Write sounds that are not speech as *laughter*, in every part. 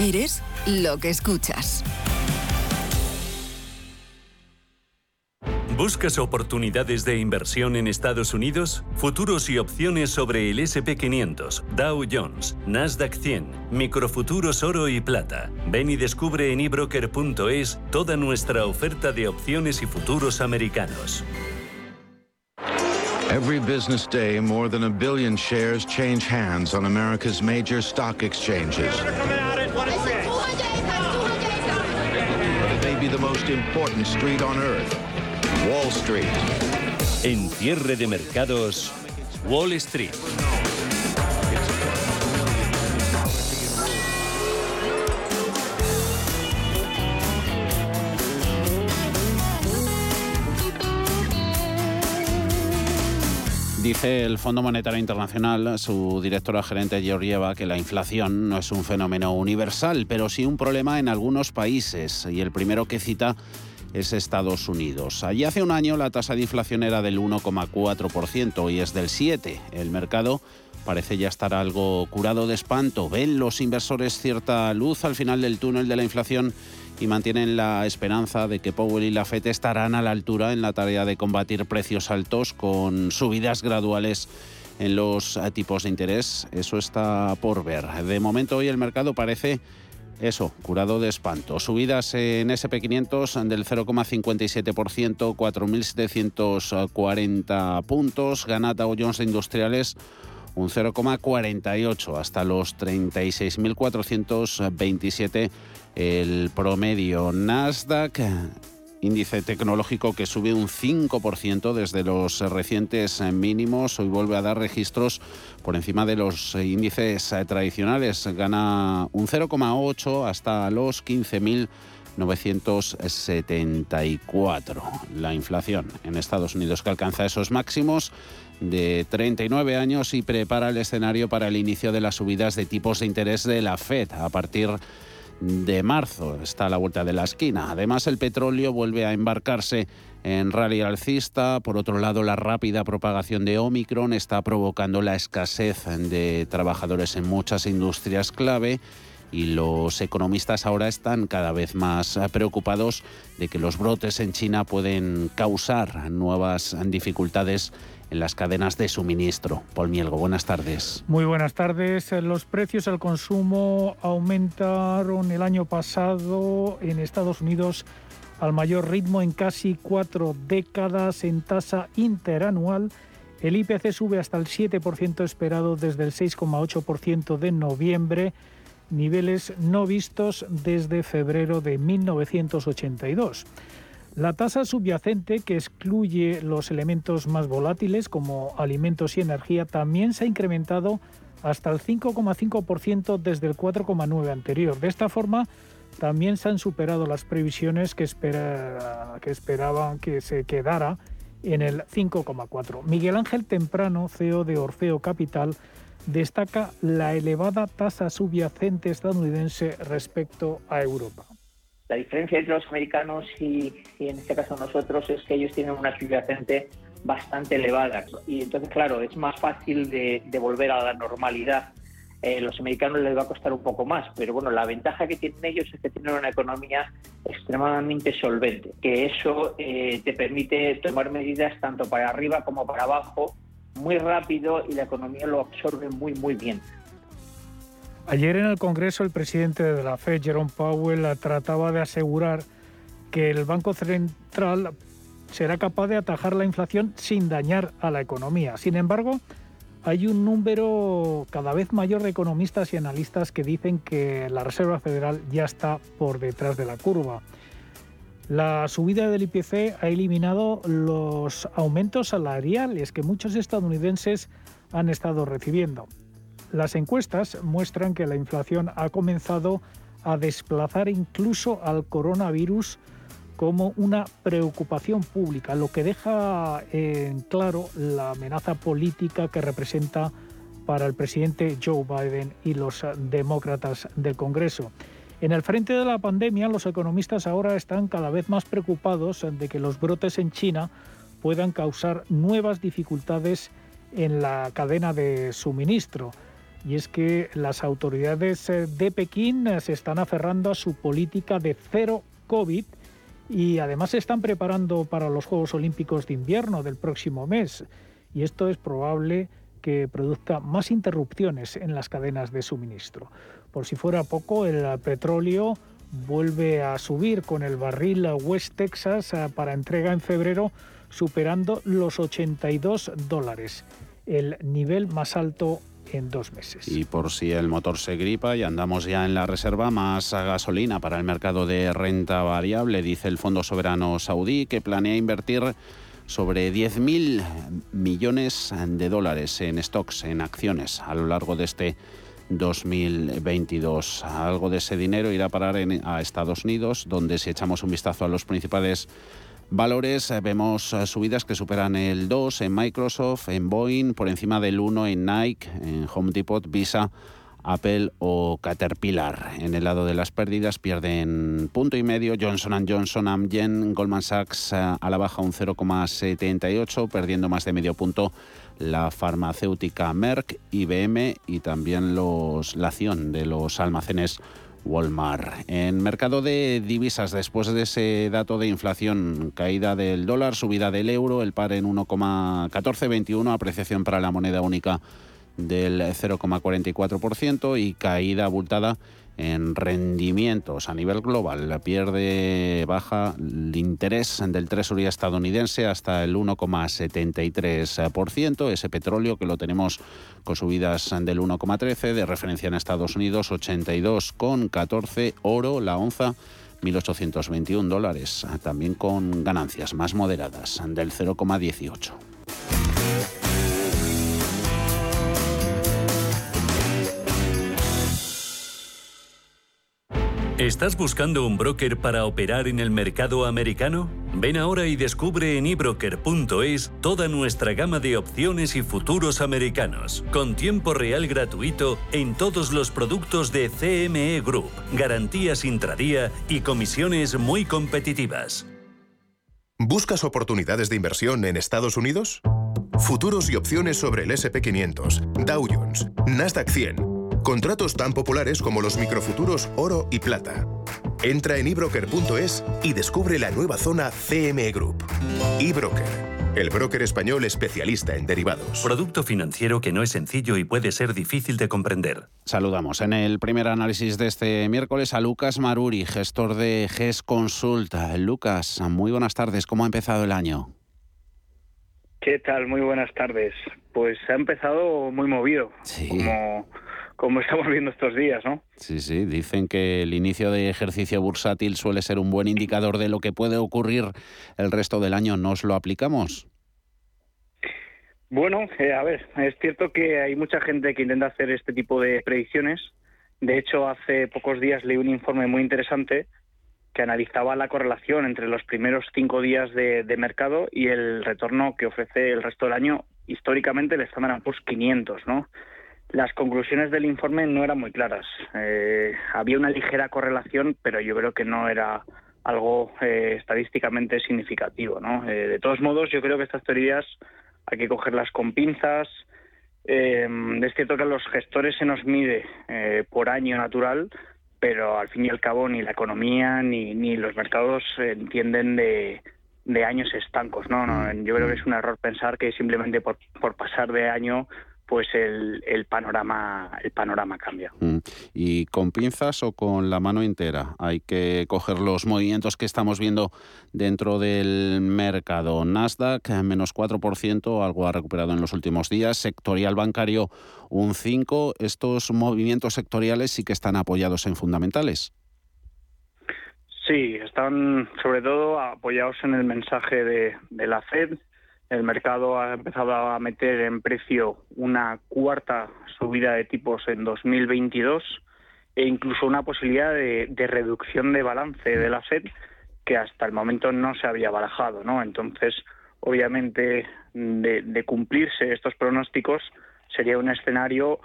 Eres lo que escuchas. ¿Buscas oportunidades de inversión en Estados Unidos? Futuros y opciones sobre el SP500, Dow Jones, Nasdaq 100, microfuturos oro y plata. Ven y descubre en ebroker.es toda nuestra oferta de opciones y futuros americanos. Every business day, more than a billion shares change hands on America's major stock exchanges. Important street on earth. Wall Street. En cierre de mercados, Wall Street. Dice el Fondo Monetario Internacional, su directora gerente Georgieva, que la inflación no es un fenómeno universal, pero sí un problema en algunos países. Y el primero que cita es Estados Unidos. Allí hace un año la tasa de inflación era del 1,4% y es del 7%. El mercado parece ya estar algo curado de espanto. Ven los inversores cierta luz al final del túnel de la inflación y mantienen la esperanza de que Powell y la Fed estarán a la altura en la tarea de combatir precios altos con subidas graduales en los tipos de interés. Eso está por ver. De momento hoy el mercado parece eso, curado de espanto. Subidas en SP500 del 0,57%, 4.740 puntos. Gana Dow Jones Industriales un 0,48 hasta los 36.427 el promedio. Nasdaq índice tecnológico que sube un 5% desde los recientes mínimos. Hoy vuelve a dar registros por encima de los índices tradicionales. Gana un 0,8 hasta los 15.974. La inflación en Estados Unidos que alcanza esos máximos de 39 años y prepara el escenario para el inicio de las subidas de tipos de interés de la Fed a partir de marzo. Está a la vuelta de la esquina. Además, el petróleo vuelve a embarcarse en rally alcista. Por otro lado, la rápida propagación de Omicron está provocando la escasez de trabajadores en muchas industrias clave y los economistas ahora están cada vez más preocupados de que los brotes en China pueden causar nuevas dificultades en las cadenas de suministro. Paul Mielgo, buenas tardes. Muy buenas tardes. Los precios al consumo aumentaron el año pasado en Estados Unidos al mayor ritmo en casi cuatro décadas en tasa interanual. El IPC sube hasta el 7% esperado desde el 6,8% de noviembre, niveles no vistos desde febrero de 1982. La tasa subyacente, que excluye los elementos más volátiles como alimentos y energía, también se ha incrementado hasta el 5,5% desde el 4,9% anterior. De esta forma, también se han superado las previsiones que, esperaban que se quedara en el 5,4%. Miguel Ángel Temprano, CEO de Orfeo Capital, destaca la elevada tasa subyacente estadounidense respecto a Europa. La diferencia entre los americanos y, en este caso nosotros es que ellos tienen una subyacente bastante elevada y entonces claro es más fácil de, volver a la normalidad. Eh, los americanos les va a costar un poco más, pero bueno, la ventaja que tienen ellos es que tienen una economía extremadamente solvente, que eso eh, te permite tomar medidas tanto para arriba como para abajo muy rápido y la economía lo absorbe muy muy bien. Ayer en el Congreso el presidente de la Fed, Jerome Powell, trataba de asegurar que el Banco Central será capaz de atajar la inflación sin dañar a la economía. Sin embargo, hay un número cada vez mayor de economistas y analistas que dicen que la Reserva Federal ya está por detrás de la curva. La subida del IPC ha eliminado los aumentos salariales que muchos estadounidenses han estado recibiendo. Las encuestas muestran que la inflación ha comenzado a desplazar incluso al coronavirus como una preocupación pública, lo que deja en claro la amenaza política que representa para el presidente Joe Biden y los demócratas del Congreso. En el frente de la pandemia, los economistas ahora están cada vez más preocupados de que los brotes en China puedan causar nuevas dificultades en la cadena de suministro. y es que las autoridades eh, de Pekín eh, se están aferrando a su política de cero COVID y además se están preparando para los Juegos Olímpicos de invierno del próximo mes. Y esto es probable que produzca más interrupciones en las cadenas de suministro. Por si fuera poco, el petróleo vuelve a subir con el barril West Texas eh, para entrega en febrero superando los 82 dólares, el nivel más alto en dos meses. Y por si el motor se gripa y andamos ya en la reserva, más gasolina para el mercado de renta variable, dice el Fondo Soberano Saudí, que planea invertir sobre 10.000 millones de dólares en stocks, en acciones, a lo largo de este 2022. Algo de ese dinero irá a parar a Estados Unidos, donde si echamos un vistazo a los principales valores, eh, vemos eh, subidas que superan el 2 en Microsoft, en Boeing, por encima del 1 en Nike, en Home Depot, Visa. Apple o Caterpillar. En el lado de las pérdidas pierden punto y medio Johnson Johnson, Amgen, Goldman Sachs eh, a la baja un 0,78, perdiendo más de medio punto la farmacéutica Merck, IBM y también los, la acción de los almacenes Walmart. En mercado de divisas, después de ese dato de inflación, caída del dólar, subida del euro, el par en 1,1421, apreciación para la moneda única del 0,44% y caída abultada en rendimientos a nivel global. Pierde baja el interés del tresuría estadounidense hasta el 1,73%. Ese petróleo que lo tenemos con subidas del 1,13%, de referencia en Estados Unidos 82,14 oro la onza. 1.821 dólares, también con ganancias más moderadas del 0,18. ¿Estás buscando un broker para operar en el mercado americano? Ven ahora y descubre en ebroker.es toda nuestra gama de opciones y futuros americanos, con tiempo real gratuito en todos los productos de CME Group, garantías intradía y comisiones muy competitivas. ¿Buscas oportunidades de inversión en Estados Unidos? Futuros y opciones sobre el SP500, Dow Jones, Nasdaq 100 Contratos tan populares como los microfuturos oro y plata. Entra en ebroker.es y descubre la nueva zona CME Group. eBroker, el broker español especialista en derivados. Producto financiero que no es sencillo y puede ser difícil de comprender. Saludamos en el primer análisis de este miércoles a Lucas Maruri, gestor de GES Consulta. Lucas, muy buenas tardes. ¿Cómo ha empezado el año? ¿Qué tal? Muy buenas tardes. Pues ha empezado muy movido. Sí. Como como estamos viendo estos días, ¿no? Sí, sí, dicen que el inicio de ejercicio bursátil suele ser un buen indicador de lo que puede ocurrir el resto del año. ¿Nos lo aplicamos? Bueno, eh, a ver, es cierto que hay mucha gente que intenta hacer este tipo de predicciones. De hecho, hace pocos días leí un informe muy interesante que analizaba la correlación entre los primeros cinco días de, mercado y el retorno que ofrece el resto del año, históricamente el Standard Poor's 500, ¿no? Las conclusiones del informe no eran muy claras. Eh, había una ligera correlación, pero yo creo que no era algo eh, estadísticamente significativo. ¿no? Eh, de todos modos, yo creo que estas teorías hay que cogerlas con pinzas. es cierto que a los gestores se nos mide por año natural, pero al fin y al cabo ni la economía ni, ni los mercados entienden de, de años estancos. ¿no? no yo creo que es un error pensar que simplemente por, por pasar de año pues el, el, panorama el panorama cambia. Mm. ¿Y con pinzas o con la mano entera? Hay que coger los movimientos que estamos viendo dentro del mercado. Nasdaq, menos 4%, algo ha recuperado en los últimos días. Sectorial bancario, un 5%. Estos movimientos sectoriales sí que están apoyados en fundamentales. Sí, están sobre todo apoyados en el mensaje de, de la Fed el mercado ha empezado a meter en precio una cuarta subida de tipos en 2022 e incluso una posibilidad de, reducción de balance de la Fed que hasta el momento no se había barajado, ¿no? Entonces, obviamente, de, cumplirse estos pronósticos sería un escenario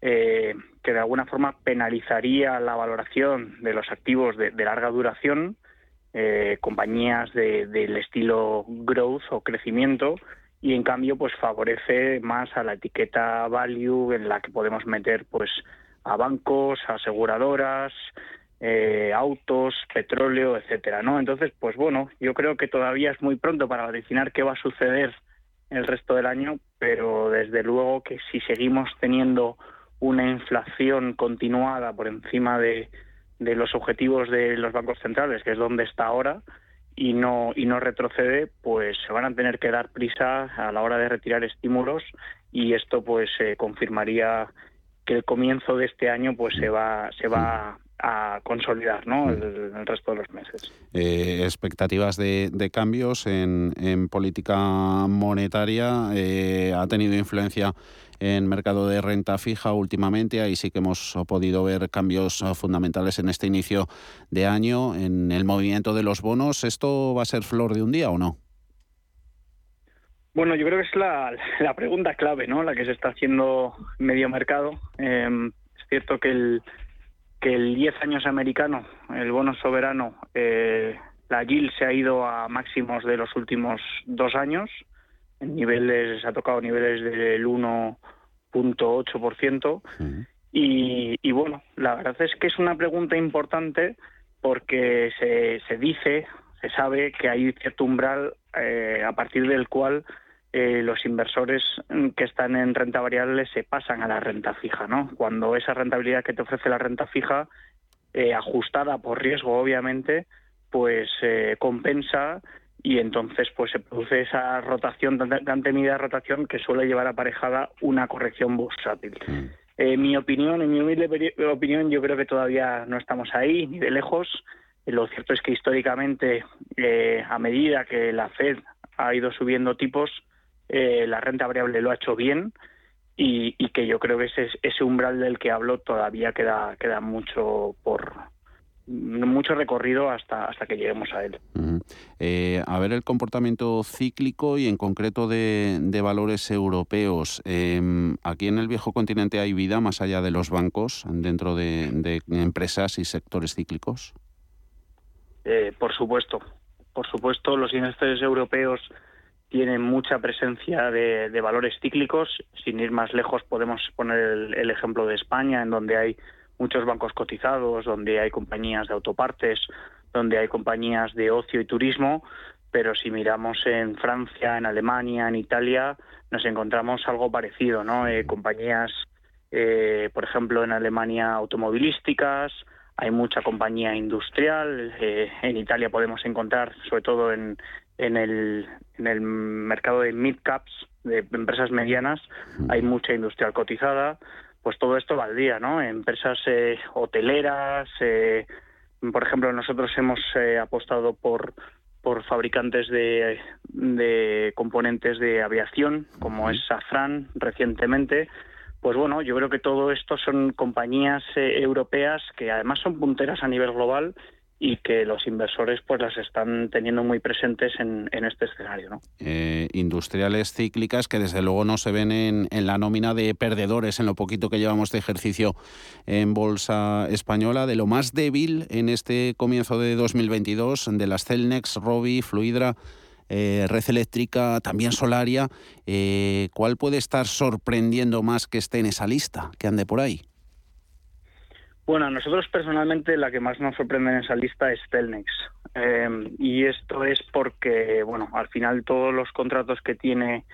eh, que de alguna forma penalizaría la valoración de los activos de larga duración eh, compañías del estilo growth o crecimiento y en cambio pues favorece más a la etiqueta value en la que podemos meter pues a bancos, aseguradoras, eh, autos, petróleo, etcétera, ¿no? Entonces, pues bueno, yo creo que todavía es muy pronto para vaticinar qué va a suceder el resto del año, pero desde luego que si seguimos teniendo una inflación continuada por encima de, de los objetivos de los bancos centrales, que es donde está ahora, y no y no retrocede, pues se van a tener que dar prisa a la hora de retirar estímulos y esto pues eh, confirmaría que el comienzo de este año pues se va se va a consolidar ¿no? el, resto de los meses. Eh, expectativas de, cambios en, en, política monetaria eh, ha tenido influencia en mercado de renta fija últimamente. Ahí sí que hemos podido ver cambios fundamentales en este inicio de año en el movimiento de los bonos. ¿Esto va a ser flor de un día o no? Bueno, yo creo que es la, pregunta clave, ¿no? La que se está haciendo medio mercado. Em, es cierto que el, que el 10 años americano, el bono soberano, eh, la yield se ha ido a máximos de los últimos dos años, en niveles, ha tocado niveles del 1.8%. y, y bueno, la verdad es que es una pregunta importante porque se, se dice, se sabe que hay cierto umbral eh, a partir del cual eh, los inversores que están en renta variable se pasan a la renta fija, ¿no? Cuando esa rentabilidad que te ofrece la renta fija, eh, ajustada por riesgo, obviamente, pues eh, compensa y entonces pues se produce esa rotación, tan temida rotación que suele llevar aparejada una corrección bursátil. Mm. En mi opinión, en mi humilde opinión, yo creo que todavía no estamos ahí, ni de lejos. Lo cierto es que históricamente, a medida que la Fed ha ido subiendo tipos, eh, la renta variable lo ha hecho bien y, que yo creo que ese, ese umbral del que hablo todavía queda, queda mucho por mucho recorrido hasta, hasta que lleguemos a él. Eh, a ver el comportamiento cíclico y en concreto de, valores europeos. Em, aquí en el viejo continente hay vida más allá de los bancos dentro de, empresas y sectores cíclicos. Eh, por supuesto, por supuesto, los índices europeos tiene mucha presencia de, valores cíclicos. Sin ir más lejos, podemos poner el, ejemplo de España, en donde hay muchos bancos cotizados, donde hay compañías de autopartes, donde hay compañías de ocio y turismo. Pero si miramos en Francia, en Alemania, en Italia, nos encontramos algo parecido, ¿no? Eh, compañías, eh, por ejemplo, en Alemania automovilísticas, hay mucha compañía industrial. Eh, en Italia podemos encontrar, sobre todo en, en el, en el mercado de mid caps, de empresas medianas, hay mucha industrial cotizada, pues todo esto va al día, ¿no? Empresas eh, hoteleras, eh, por ejemplo, nosotros hemos eh, apostado por por fabricantes de, de componentes de aviación, como es Safran recientemente, pues bueno, yo creo que todo esto son compañías europeas que además son punteras a nivel global y que los inversores pues las están teniendo muy presentes en, este escenario. ¿no? Eh, industriales cíclicas que desde luego no se ven en, la nómina de perdedores en lo poquito que llevamos de ejercicio en Bolsa Española, de lo más débil en este comienzo de 2022, de las Celnex, Robi, Fluidra, eh, Red Eléctrica, también Solaria. Eh, ¿Cuál puede estar sorprendiendo más que esté en esa lista, que ande por ahí? Bueno, a nosotros personalmente la que más nos sorprende en esa lista es Celnex. Em, y esto es porque, bueno, al final todos los contratos que tiene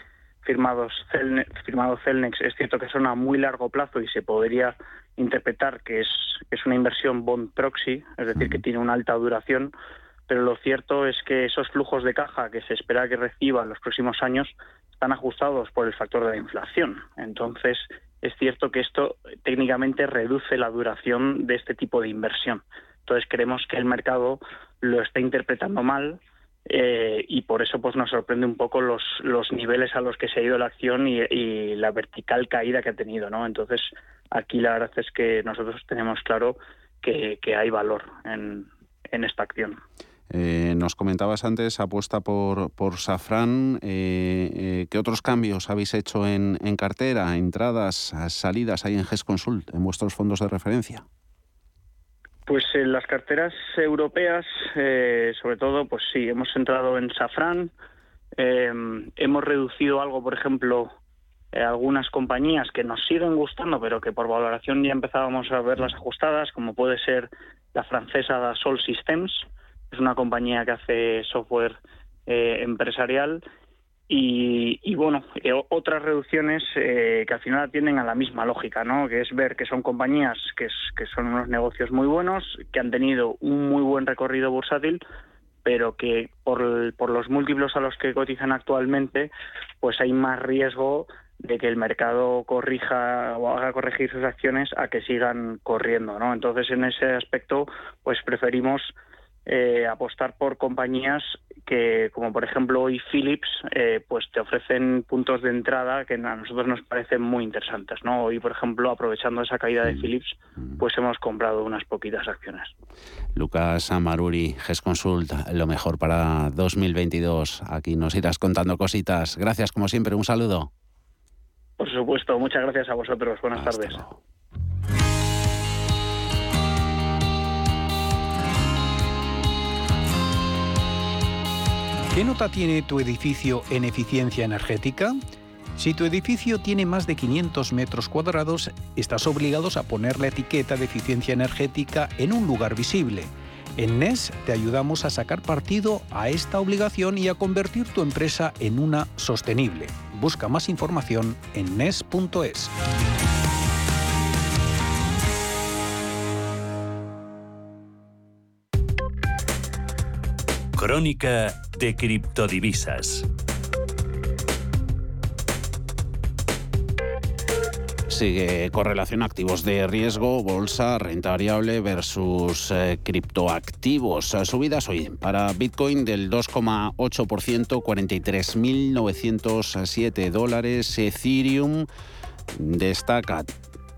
firmados Celnex, firmado Celnex es cierto que son a muy largo plazo y se podría interpretar que es, es una inversión bond proxy, es decir, que tiene una alta duración, pero lo cierto es que esos flujos de caja que se espera que reciba en los próximos años están ajustados por el factor de la inflación. Entonces, es cierto que esto técnicamente reduce la duración de este tipo de inversión. Entonces creemos que el mercado lo está interpretando mal eh, y por eso pues nos sorprende un poco los, los niveles a los que se ha ido la acción y, la vertical caída que ha tenido, ¿no? Entonces aquí la verdad es que nosotros tenemos claro que, hay valor en, en esta acción. Eh, nos comentabas antes apuesta por, por Safran. Eh, eh, ¿Qué otros cambios habéis hecho en, cartera, entradas, salidas ahí en GES Consult, en vuestros fondos de referencia? Pues en las carteras europeas, sobre todo, pues sí, hemos entrado en Safran, Em, hemos reducido algo, por ejemplo, algunas compañías que nos siguen gustando, pero que por valoración ya empezábamos a verlas ajustadas, como puede ser la francesa Dassault Systems, es una compañía que hace software eh, empresarial y, bueno, eh, otras reducciones que al final atienden a la misma lógica, ¿no? que es ver que son compañías que, que son unos negocios muy buenos, que han tenido un muy buen recorrido bursátil, pero que por, por los múltiplos a los que cotizan actualmente, pues hay más riesgo de que el mercado corrija o haga corregir sus acciones a que sigan corriendo, ¿no? Entonces, en ese aspecto, pues preferimos eh, apostar por compañías que, como por ejemplo hoy Philips, eh, pues te ofrecen puntos de entrada que a nosotros nos parecen muy interesantes, ¿no? Hoy, por ejemplo, aprovechando esa caída de mm. Philips, mm. pues hemos comprado unas poquitas acciones. Lucas Amaruri, GESConsult, lo mejor para 2022. Aquí nos irás contando cositas. Gracias, como siempre, un saludo. Por supuesto, muchas gracias a vosotros. Buenas tardes. ¿Qué nota tiene tu edificio en eficiencia energética? Si tu edificio tiene más de 500 metros cuadrados, estás obligado a poner la etiqueta de eficiencia energética en un lugar visible. En NES te ayudamos a sacar partido a esta obligación y a convertir tu empresa en una sostenible. Busca más información en NES.es. Crónica de criptodivisas. Sigue correlación activos de riesgo, bolsa, renta variable versus eh, criptoactivos. Subidas hoy para Bitcoin del 2,8%, 43.907 dólares. Ethereum destaca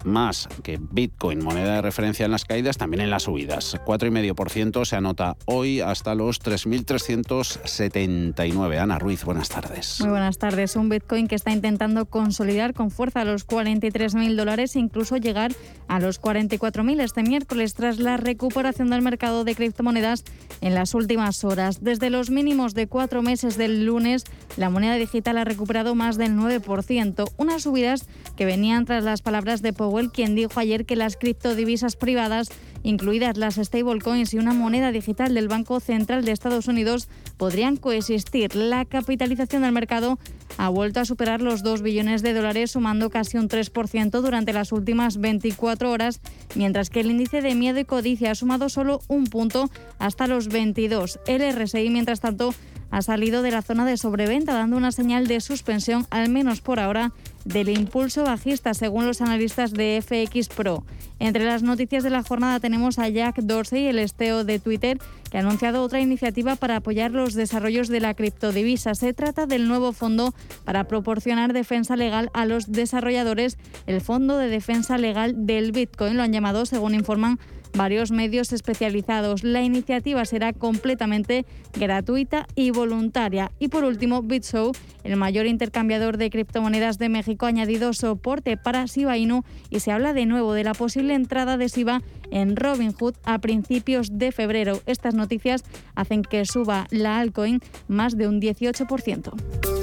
más que Bitcoin, moneda de referencia en las caídas, también en las subidas. 4,5% se anota hoy hasta los 3.379. Ana Ruiz, buenas tardes. Muy buenas tardes. Un Bitcoin que está intentando consolidar con fuerza los 43.000 dólares e incluso llegar a los 44.000 este miércoles tras la recuperación del mercado de criptomonedas en las últimas horas. Desde los mínimos de cuatro meses del lunes, la moneda digital ha recuperado más del 9%, unas subidas que venían tras las palabras de Powell quien dijo ayer que las criptodivisas privadas, incluidas las stablecoins y una moneda digital del Banco Central de Estados Unidos, podrían coexistir. La capitalización del mercado ha vuelto a superar los 2 billones de dólares, sumando casi un 3% durante las últimas 24 horas, mientras que el índice de miedo y codicia ha sumado solo un punto hasta los 22. El RSI, mientras tanto, ha salido de la zona de sobreventa, dando una señal de suspensión, al menos por ahora, del impulso bajista, según los analistas de FX Pro. Entre las noticias de la jornada tenemos a Jack Dorsey, el esteo de Twitter, que ha anunciado otra iniciativa para apoyar los desarrollos de la criptodivisa. Se trata del nuevo fondo para proporcionar defensa legal a los desarrolladores, el Fondo de Defensa Legal del Bitcoin, lo han llamado, según informan varios medios especializados. La iniciativa será completamente gratuita y voluntaria. Y por último, BitShow, el mayor intercambiador de criptomonedas de México, ha añadido soporte para Shiba Inu y se habla de nuevo de la posible entrada de Shiba en Robinhood a principios de febrero. Estas noticias hacen que suba la altcoin más de un 18%.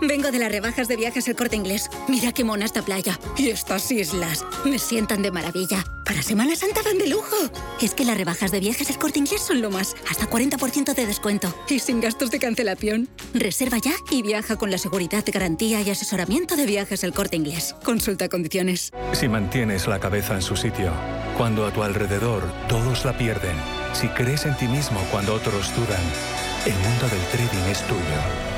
Vengo de las rebajas de viajes el corte inglés. Mira qué mona esta playa. Y estas islas. Me sientan de maravilla. Para Semana Santa van de lujo. Es que las rebajas de viajes el corte inglés son lo más. Hasta 40% de descuento. Y sin gastos de cancelación. Reserva ya y viaja con la seguridad, garantía y asesoramiento de viajes el corte inglés. Consulta condiciones. Si mantienes la cabeza en su sitio, cuando a tu alrededor todos la pierden, si crees en ti mismo cuando otros dudan, el mundo del trading es tuyo.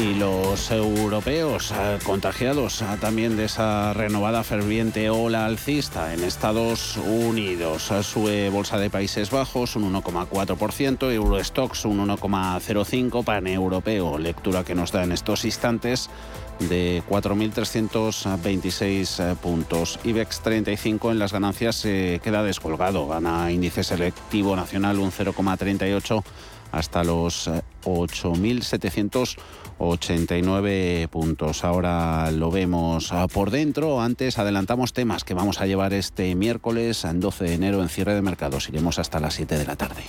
Y los europeos eh, contagiados eh, también de esa renovada ferviente ola alcista en Estados Unidos. Eh, sube Bolsa de Países Bajos un 1,4%, Eurostox un 1,05%, paneuropeo, lectura que nos da en estos instantes de 4.326 puntos. IBEX 35 en las ganancias se queda descolgado, gana índice selectivo nacional un 0,38 hasta los 8.789 puntos. Ahora lo vemos ah, por dentro. Antes adelantamos temas que vamos a llevar este miércoles, 12 de enero, en cierre de mercados. Iremos hasta las 7 de la tarde.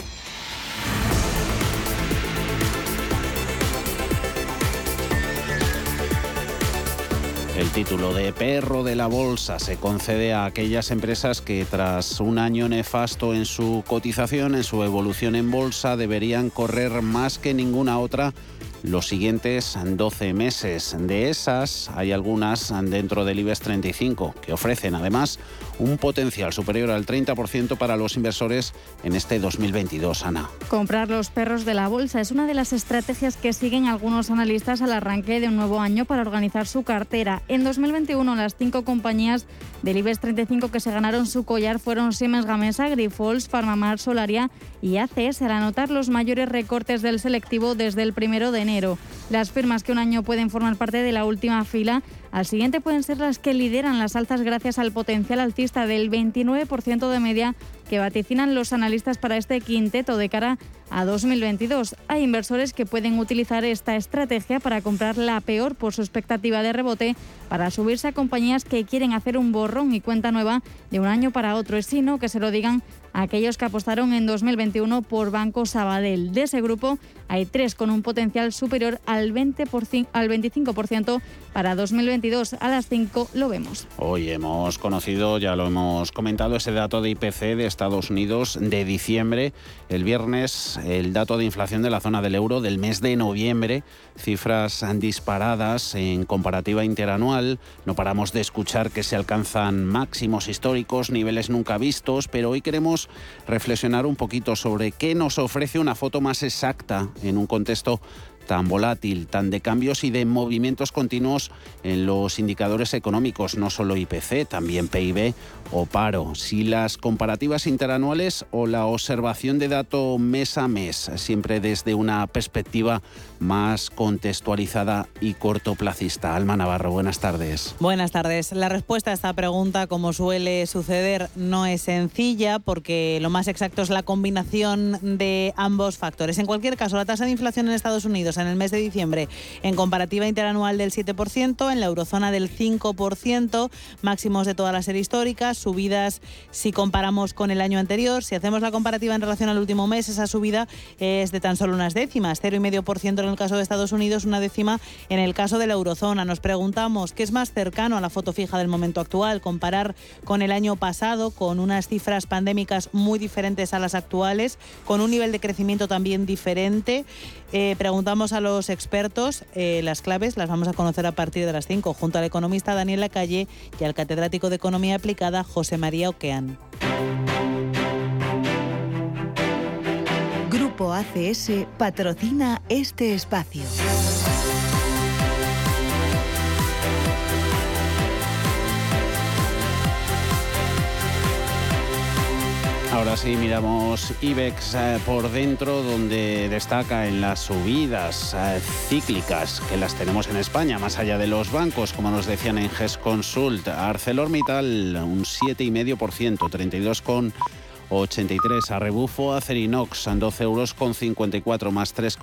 El título de perro de la bolsa se concede a aquellas empresas que tras un año nefasto en su cotización, en su evolución en bolsa, deberían correr más que ninguna otra los siguientes 12 meses. De esas hay algunas dentro del IBEX 35 que ofrecen además un potencial superior al 30% para los inversores en este 2022, Ana. Comprar los perros de la bolsa es una de las estrategias que siguen algunos analistas al arranque de un nuevo año para organizar su cartera. En 2021 las cinco compañías del IBEX 35 que se ganaron su collar fueron Siemens Gamesa, Grifols, Farmamar, Solaria y ACS al anotar los mayores recortes del selectivo desde el primero de enero. Las firmas que un año pueden formar parte de la última fila al siguiente pueden ser las que lideran las alzas gracias al potencial alcista del 29% de media que vaticinan los analistas para este quinteto de cara a 2022. Hay inversores que pueden utilizar esta estrategia para comprar la peor por su expectativa de rebote para subirse a compañías que quieren hacer un borrón y cuenta nueva de un año para otro, es sino que se lo digan aquellos que apostaron en 2021 por Banco Sabadell. De ese grupo hay tres con un potencial superior al, 20%, al 25% para 2022. A las 5 lo vemos. Hoy hemos conocido, ya lo hemos comentado, ese dato de IPC de Estados Unidos de diciembre. El viernes el dato de inflación de la zona del euro del mes de noviembre. Cifras disparadas en comparativa interanual. No paramos de escuchar que se alcanzan máximos históricos, niveles nunca vistos, pero hoy queremos reflexionar un poquito sobre qué nos ofrece una foto más exacta en un contexto tan volátil, tan de cambios y de movimientos continuos en los indicadores económicos, no solo IPC, también PIB o paro. Si las comparativas interanuales o la observación de dato mes a mes, siempre desde una perspectiva más contextualizada y cortoplacista. Alma Navarro, buenas tardes. Buenas tardes. La respuesta a esta pregunta, como suele suceder, no es sencilla porque lo más exacto es la combinación de ambos factores. En cualquier caso, la tasa de inflación en Estados Unidos en el mes de diciembre en comparativa interanual del 7%, en la eurozona del 5%, máximos de toda la serie histórica, subidas si comparamos con el año anterior. Si hacemos la comparativa en relación al último mes, esa subida es de tan solo unas décimas, 0,5% en el caso de Estados Unidos, una décima en el caso de la eurozona. Nos preguntamos qué es más cercano a la foto fija del momento actual, comparar con el año pasado, con unas cifras pandémicas muy diferentes a las actuales, con un nivel de crecimiento también diferente. Eh, preguntamos a los expertos eh, las claves, las vamos a conocer a partir de las 5, junto al economista Daniel Lacalle y al catedrático de Economía Aplicada José María Oquean. Grupo ACS patrocina este espacio. Ahora sí miramos IBEX eh, por dentro, donde destaca en las subidas eh, cíclicas que las tenemos en España, más allá de los bancos, como nos decían en GES Consult. ArcelorMittal un 7,5%, 32,83. A rebufo Acerinox, 12 euros con 54 más 3,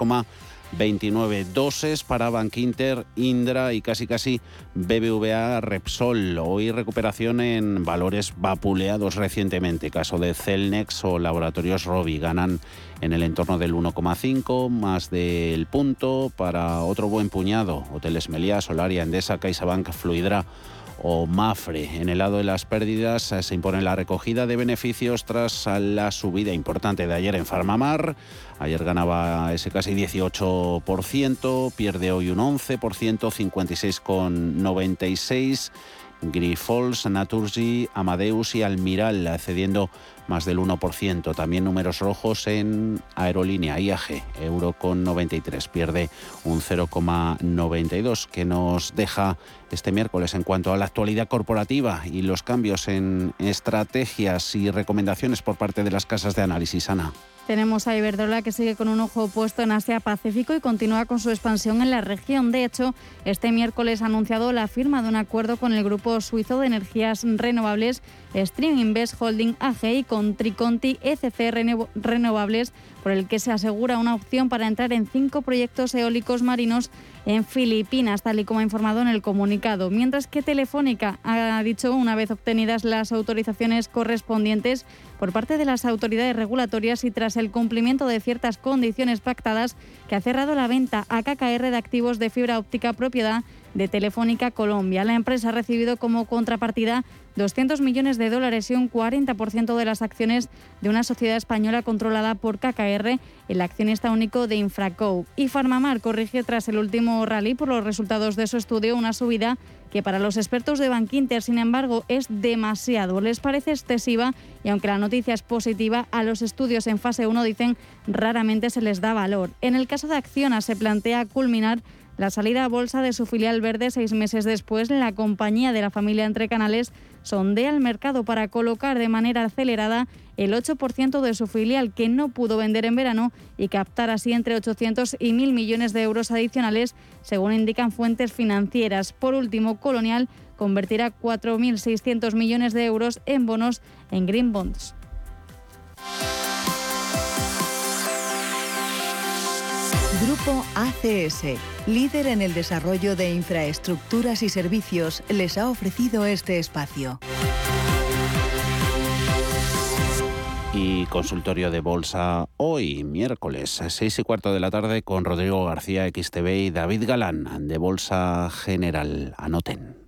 29 doses para Bankinter, Indra y casi casi BBVA Repsol. Hoy recuperación en valores vapuleados recientemente, caso de Celnex o Laboratorios Robi. Ganan en el entorno del 1,5 más del punto para otro buen puñado. Hoteles Meliá, Solaria, Endesa, CaixaBank, Fluidra o Mafre. En el lado de las pérdidas eh, se impone la recogida de beneficios tras la subida importante de ayer en Farmamar. Ayer ganaba ese casi 18%, pierde hoy un 11%, 56,96%. Grifols, Naturgy, Amadeus y Almiral, cediendo más del 1%. También números rojos en aerolínea IAG, euro con 93, pierde un 0,92, que nos deja este miércoles en cuanto a la actualidad corporativa y los cambios en estrategias y recomendaciones por parte de las casas de análisis. Ana. Tenemos a Iberdrola que sigue con un ojo puesto en Asia-Pacífico y continúa con su expansión en la región. De hecho, este miércoles ha anunciado la firma de un acuerdo con el grupo suizo de energías renovables Stream Invest Holding AG y con Triconti ECC Renovables, por el que se asegura una opción para entrar en cinco proyectos eólicos marinos en Filipinas, tal y como ha informado en el comunicado. Mientras que Telefónica ha dicho, una vez obtenidas las autorizaciones correspondientes por parte de las autoridades regulatorias y tras el cumplimiento de ciertas condiciones pactadas, que ha cerrado la venta a KKR de activos de fibra óptica propiedad de Telefónica Colombia. La empresa ha recibido como contrapartida 200 millones de dólares y un 40% de las acciones de una sociedad española controlada por KKR, el accionista único de Infraco. Y Farmamar corrige tras el último rally por los resultados de su estudio una subida que para los expertos de Bankinter, sin embargo, es demasiado. Les parece excesiva y aunque la noticia es positiva, a los estudios en fase 1 dicen raramente se les da valor. En el caso de Acciona se plantea culminar la salida a bolsa de su filial verde seis meses después, la compañía de la familia Entre Canales sondea el mercado para colocar de manera acelerada el 8% de su filial que no pudo vender en verano y captar así entre 800 y 1.000 millones de euros adicionales, según indican fuentes financieras. Por último, Colonial convertirá 4.600 millones de euros en bonos en Green Bonds. Grupo ACS, líder en el desarrollo de infraestructuras y servicios, les ha ofrecido este espacio. Y consultorio de bolsa hoy, miércoles, 6 y cuarto de la tarde, con Rodrigo García XTV y David Galán, de Bolsa General. Anoten.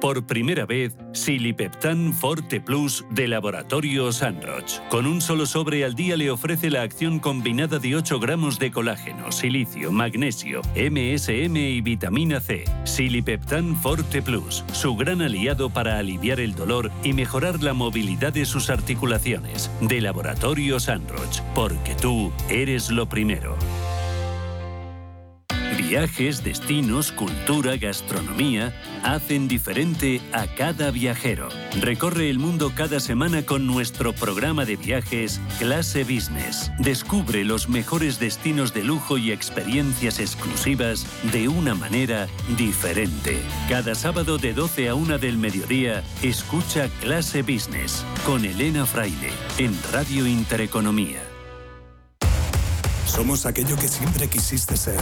Por primera vez, Silipeptan Forte Plus de Laboratorio Sanroch. Con un solo sobre al día le ofrece la acción combinada de 8 gramos de colágeno, silicio, magnesio, MSM y vitamina C. Silipeptan Forte Plus, su gran aliado para aliviar el dolor y mejorar la movilidad de sus articulaciones. De Laboratorio Sanroch, porque tú eres lo primero. Viajes, destinos, cultura, gastronomía hacen diferente a cada viajero. Recorre el mundo cada semana con nuestro programa de viajes Clase Business. Descubre los mejores destinos de lujo y experiencias exclusivas de una manera diferente. Cada sábado de 12 a 1 del mediodía, escucha Clase Business con Elena Fraile en Radio Intereconomía. Somos aquello que siempre quisiste ser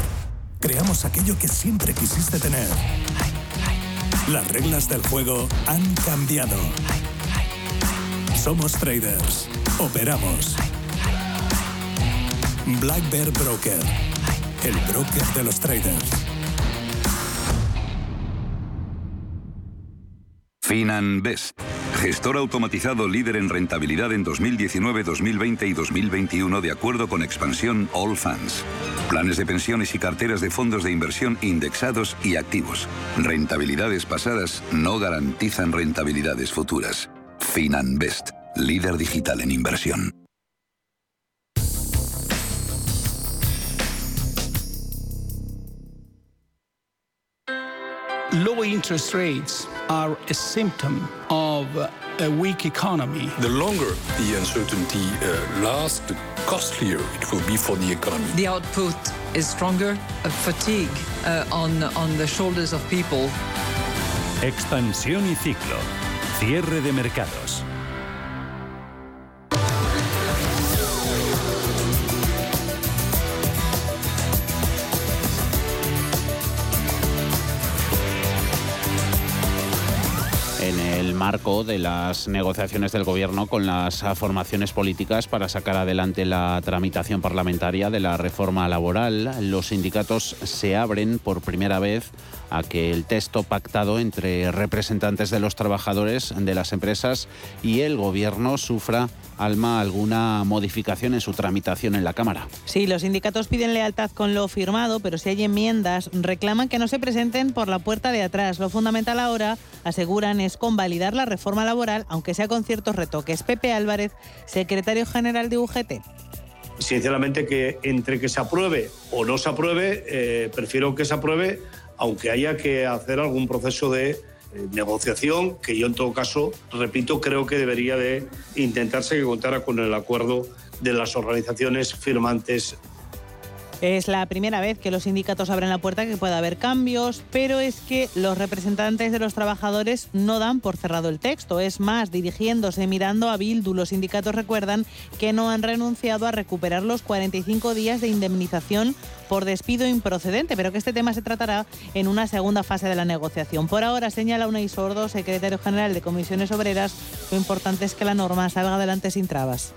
creamos aquello que siempre quisiste tener. Las reglas del juego han cambiado. Somos traders. Operamos. Black Bear Broker. El broker de los traders. FinanBest Gestor automatizado líder en rentabilidad en 2019, 2020 y 2021 de acuerdo con expansión All Funds. Planes de pensiones y carteras de fondos de inversión indexados y activos. Rentabilidades pasadas no garantizan rentabilidades futuras. FinanBest, líder digital en inversión. low interest rates are a symptom of a weak economy. The longer the uncertainty uh, lasts, the costlier it will be for the economy. The output is stronger, a fatigue uh, on, on the shoulders of people. Expansión y ciclo. Cierre de mercados. Marco de las negociaciones del Gobierno con las formaciones políticas para sacar adelante la tramitación parlamentaria de la reforma laboral. Los sindicatos se abren por primera vez a que el texto pactado entre representantes de los trabajadores de las empresas y el Gobierno sufra Alma, alguna modificación en su tramitación en la Cámara. Sí, los sindicatos piden lealtad con lo firmado, pero si hay enmiendas, reclaman que no se presenten por la puerta de atrás. Lo fundamental ahora, aseguran, es convalidar la reforma laboral, aunque sea con ciertos retoques. Pepe Álvarez, secretario general de UGT sinceramente que entre que se apruebe o no se apruebe, eh, prefiero que se apruebe, aunque haya que hacer algún proceso de negociación que yo en todo caso, repito, creo que debería de intentarse que contara con el acuerdo de las organizaciones firmantes es la primera vez que los sindicatos abren la puerta que pueda haber cambios, pero es que los representantes de los trabajadores no dan por cerrado el texto. Es más, dirigiéndose mirando a Bildu, los sindicatos recuerdan que no han renunciado a recuperar los 45 días de indemnización por despido improcedente, pero que este tema se tratará en una segunda fase de la negociación. Por ahora, señala Unai Sordo, secretario general de Comisiones Obreras, lo importante es que la norma salga adelante sin trabas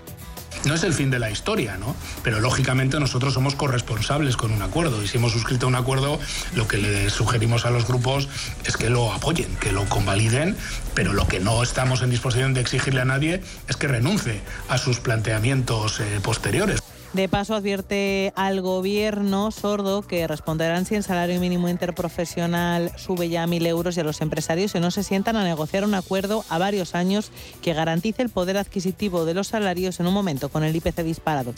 no es el fin de la historia, ¿no? Pero lógicamente nosotros somos corresponsables con un acuerdo y si hemos suscrito un acuerdo, lo que le sugerimos a los grupos es que lo apoyen, que lo convaliden, pero lo que no estamos en disposición de exigirle a nadie es que renuncie a sus planteamientos eh, posteriores. De paso, advierte al gobierno sordo que responderán si el salario mínimo interprofesional sube ya a mil euros y a los empresarios que no se sientan a negociar un acuerdo a varios años que garantice el poder adquisitivo de los salarios en un momento con el IPC disparado.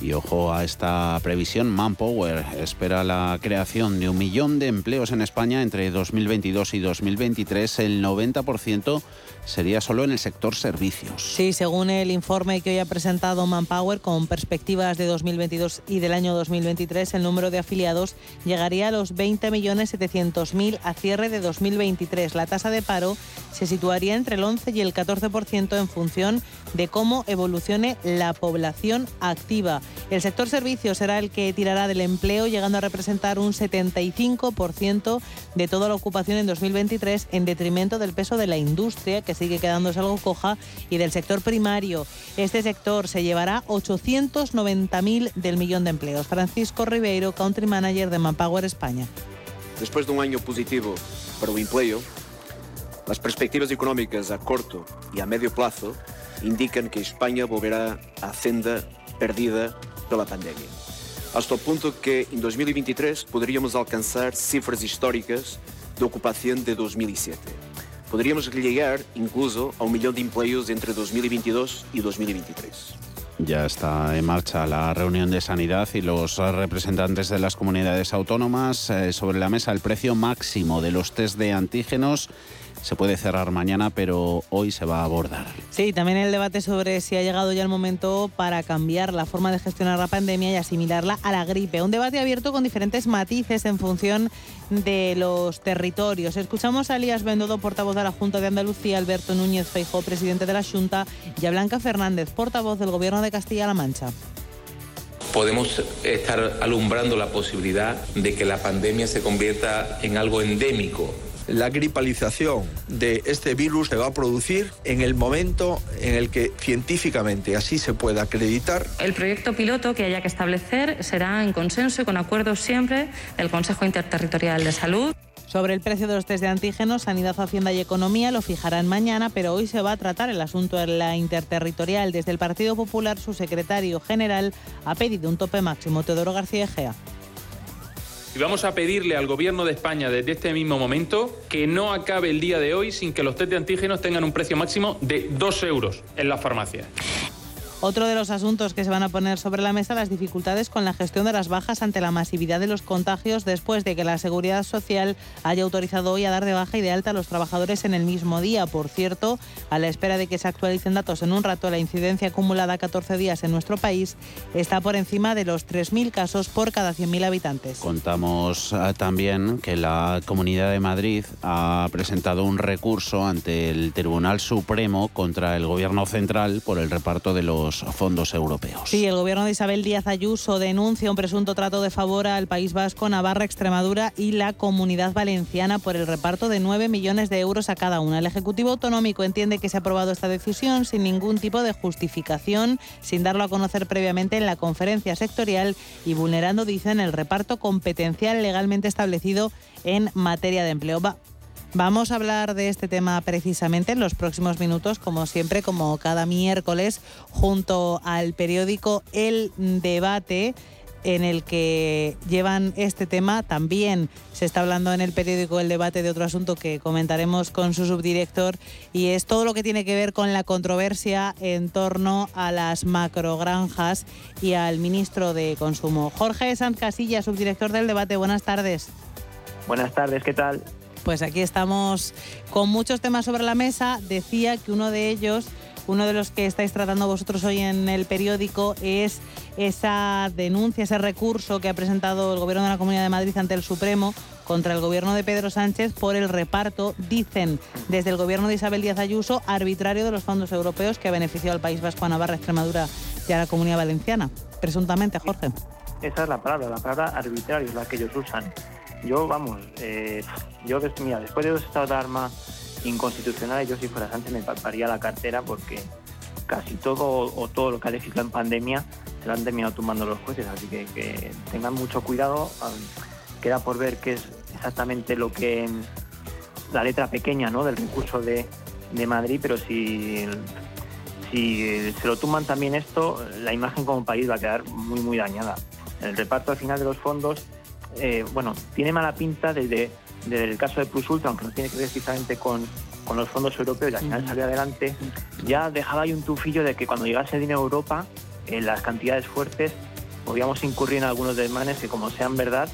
Y ojo a esta previsión, Manpower espera la creación de un millón de empleos en España entre 2022 y 2023, el 90% sería solo en el sector servicios. Sí, según el informe que hoy ha presentado Manpower con perspectivas de 2022 y del año 2023, el número de afiliados llegaría a los 20.700.000 a cierre de 2023. La tasa de paro se situaría entre el 11 y el 14% en función de cómo evolucione la población activa. El sector servicios será el que tirará del empleo, llegando a representar un 75% de toda la ocupación en 2023, en detrimento del peso de la industria, que sigue quedándose algo coja, y del sector primario. Este sector se llevará 890.000 del millón de empleos. Francisco Ribeiro, Country Manager de Manpower España. Después de un año positivo para el empleo, las perspectivas económicas a corto y a medio plazo indican que España volverá a senda perdida pela pandemia. Hasta el punto que en 2023 podríamos alcanzar cifras históricas de ocupación de 2007. Podríamos llegar incluso a un millón de empleos entre 2022 y 2023. Ya está en marcha la reunión de sanidad y los representantes de las comunidades autónomas eh, sobre la mesa el precio máximo de los test de antígenos se puede cerrar mañana, pero hoy se va a abordar. Sí, también el debate sobre si ha llegado ya el momento para cambiar la forma de gestionar la pandemia y asimilarla a la gripe. Un debate abierto con diferentes matices en función de los territorios. Escuchamos a Elías Bendodo, portavoz de la Junta de Andalucía, Alberto Núñez Feijó, presidente de la Junta, y a Blanca Fernández, portavoz del Gobierno de Castilla-La Mancha podemos estar alumbrando la posibilidad de que la pandemia se convierta en algo endémico la gripalización de este virus se va a producir en el momento en el que científicamente así se pueda acreditar. El proyecto piloto que haya que establecer será en consenso y con acuerdo siempre del Consejo Interterritorial de Salud. Sobre el precio de los test de antígenos, Sanidad, Hacienda y Economía lo fijarán mañana, pero hoy se va a tratar el asunto de la interterritorial. Desde el Partido Popular, su secretario general ha pedido un tope máximo. Teodoro García Egea. Y vamos a pedirle al Gobierno de España desde este mismo momento que no acabe el día de hoy sin que los test de antígenos tengan un precio máximo de 2 euros en las farmacias. Otro de los asuntos que se van a poner sobre la mesa, las dificultades con la gestión de las bajas ante la masividad de los contagios después de que la Seguridad Social haya autorizado hoy a dar de baja y de alta a los trabajadores en el mismo día. Por cierto, a la espera de que se actualicen datos en un rato, la incidencia acumulada a 14 días en nuestro país está por encima de los 3.000 casos por cada 100.000 habitantes. Contamos ah, también que la Comunidad de Madrid ha presentado un recurso ante el Tribunal Supremo contra el Gobierno central por el reparto de los fondos europeos. Sí, el gobierno de Isabel Díaz Ayuso denuncia un presunto trato de favor al País Vasco, Navarra, Extremadura y la Comunidad Valenciana por el reparto de 9 millones de euros a cada una. El Ejecutivo Autonómico entiende que se ha aprobado esta decisión sin ningún tipo de justificación, sin darlo a conocer previamente en la conferencia sectorial y vulnerando, dicen, el reparto competencial legalmente establecido en materia de empleo. Vamos a hablar de este tema precisamente en los próximos minutos, como siempre, como cada miércoles, junto al periódico El Debate en el que llevan este tema. También se está hablando en el periódico El Debate de otro asunto que comentaremos con su subdirector y es todo lo que tiene que ver con la controversia en torno a las macrogranjas y al ministro de Consumo. Jorge Sanz Casilla, subdirector del Debate, buenas tardes. Buenas tardes, ¿qué tal? Pues aquí estamos con muchos temas sobre la mesa. Decía que uno de ellos, uno de los que estáis tratando vosotros hoy en el periódico, es esa denuncia, ese recurso que ha presentado el Gobierno de la Comunidad de Madrid ante el Supremo contra el gobierno de Pedro Sánchez por el reparto, dicen desde el gobierno de Isabel Díaz Ayuso, arbitrario de los fondos europeos que ha beneficiado al País Vasco, a Navarra, Extremadura y a la Comunidad Valenciana. Presuntamente, Jorge. Esa es la palabra, la palabra arbitrario la que ellos usan. Yo, vamos, eh, yo, mira, después de dos estados de arma inconstitucionales, yo si fuera Sánchez me palparía la cartera porque casi todo o todo lo que ha legislado en pandemia se lo han terminado tumbando los jueces, así que, que tengan mucho cuidado. Queda por ver qué es exactamente lo que la letra pequeña ¿no? del recurso de, de Madrid, pero si, si se lo tumban también esto, la imagen como país va a quedar muy, muy dañada. El reparto al final de los fondos eh, bueno, tiene mala pinta desde, el caso de Plus Ultra, aunque no tiene que ver precisamente con, los fondos europeos y al final salió adelante, ya dejaba ahí un tufillo de que cuando llegase el dinero a Europa, en las cantidades fuertes, podíamos incurrir en algunos desmanes que, como sean verdad,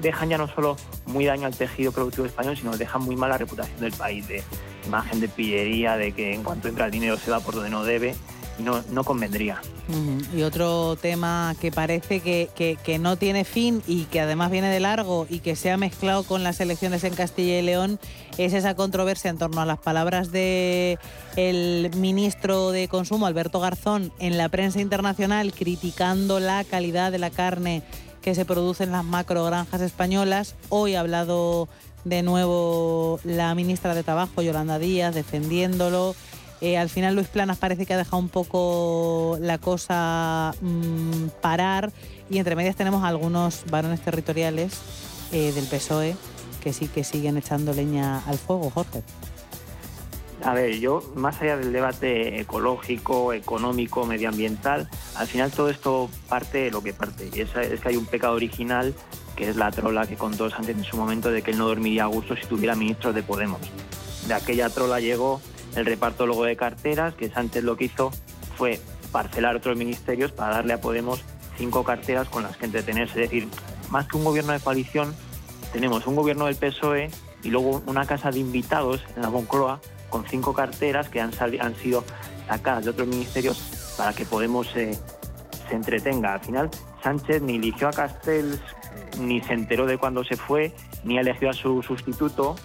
dejan ya no solo muy daño al tejido productivo español, sino dejan muy mala reputación del país, de imagen de pillería, de que en cuanto entra el dinero se va por donde no debe no, no convendría. Y otro tema que parece que, no tiene fin y que además viene de largo y que se ha mezclado con las elecciones en Castilla y León es esa controversia en torno a las palabras de el ministro de Consumo, Alberto Garzón, en la prensa internacional criticando la calidad de la carne que se produce en las macrogranjas españolas. Hoy ha hablado de nuevo la ministra de Trabajo, Yolanda Díaz, defendiéndolo. Eh, al final Luis Planas parece que ha dejado un poco la cosa mm, parar y entre medias tenemos algunos varones territoriales eh, del PSOE que sí que siguen echando leña al fuego, Jorge. A ver, yo, más allá del debate ecológico, económico, medioambiental, al final todo esto parte de lo que parte. Es, es que hay un pecado original, que es la trola que contó Sánchez en su momento de que él no dormiría a gusto si tuviera ministros de Podemos. De aquella trola llegó el reparto luego de carteras, que Sánchez lo que hizo fue parcelar otros ministerios para darle a Podemos cinco carteras con las que entretenerse. Es decir, más que un gobierno de coalición, tenemos un gobierno del PSOE y luego una casa de invitados en la Moncloa con cinco carteras que han, han sido sacadas de otros ministerios para que Podemos se entretenga. Al final, Sánchez ni eligió a Castells, ni se enteró de cuándo se fue, ni eligió a su sustituto,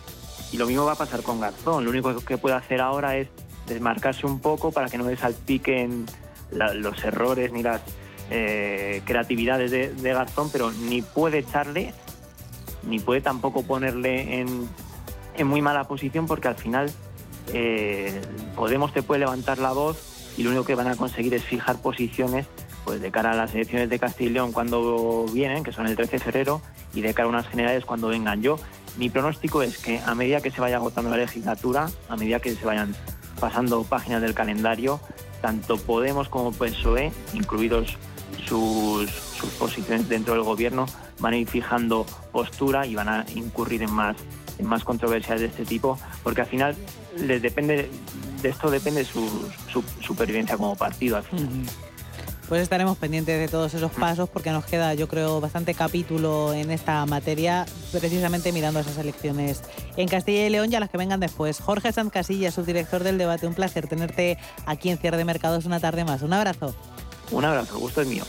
y lo mismo va a pasar con Garzón. Lo único que puede hacer ahora es desmarcarse un poco para que no desalpiquen los errores ni las eh, creatividades de, Garzón, pero ni puede echarle, ni puede tampoco ponerle en, muy mala posición porque al final eh, Podemos te puede levantar la voz y lo único que van a conseguir es fijar posiciones pues de cara a las elecciones de León cuando vienen, que son el 13 de febrero, y de cara a unas generales cuando vengan. Yo mi pronóstico es que a medida que se vaya agotando la legislatura, a medida que se vayan pasando páginas del calendario, tanto Podemos como PSOE, incluidos sus, posiciones dentro del gobierno, van a ir fijando postura y van a incurrir en más más controversiales de este tipo, porque al final les depende, de esto depende su, su supervivencia como partido. Al final. Pues estaremos pendientes de todos esos pasos porque nos queda, yo creo, bastante capítulo en esta materia, precisamente mirando esas elecciones en Castilla y León y a las que vengan después. Jorge Sanz Casilla, subdirector del debate, un placer tenerte aquí en Cierre de Mercados una tarde más. Un abrazo. Un abrazo, gusto es mío.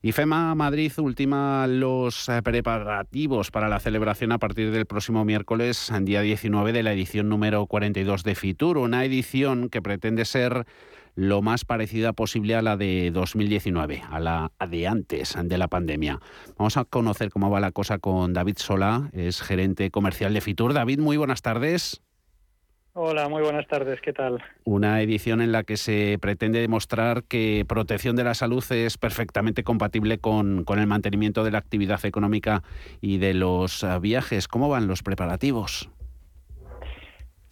IFEMA Madrid ultima los eh, preparativos para la celebración a partir del próximo miércoles, día 19, de la edición número 42 de Fitur, una edición que pretende ser lo más parecida posible a la de 2019, a la de antes de la pandemia. Vamos a conocer cómo va la cosa con David Sola, es gerente comercial de Fitur. David, muy buenas tardes. Hola, muy buenas tardes, ¿qué tal? Una edición en la que se pretende demostrar que protección de la salud es perfectamente compatible con, el mantenimiento de la actividad económica y de los eh, viajes. ¿Cómo van los preparativos?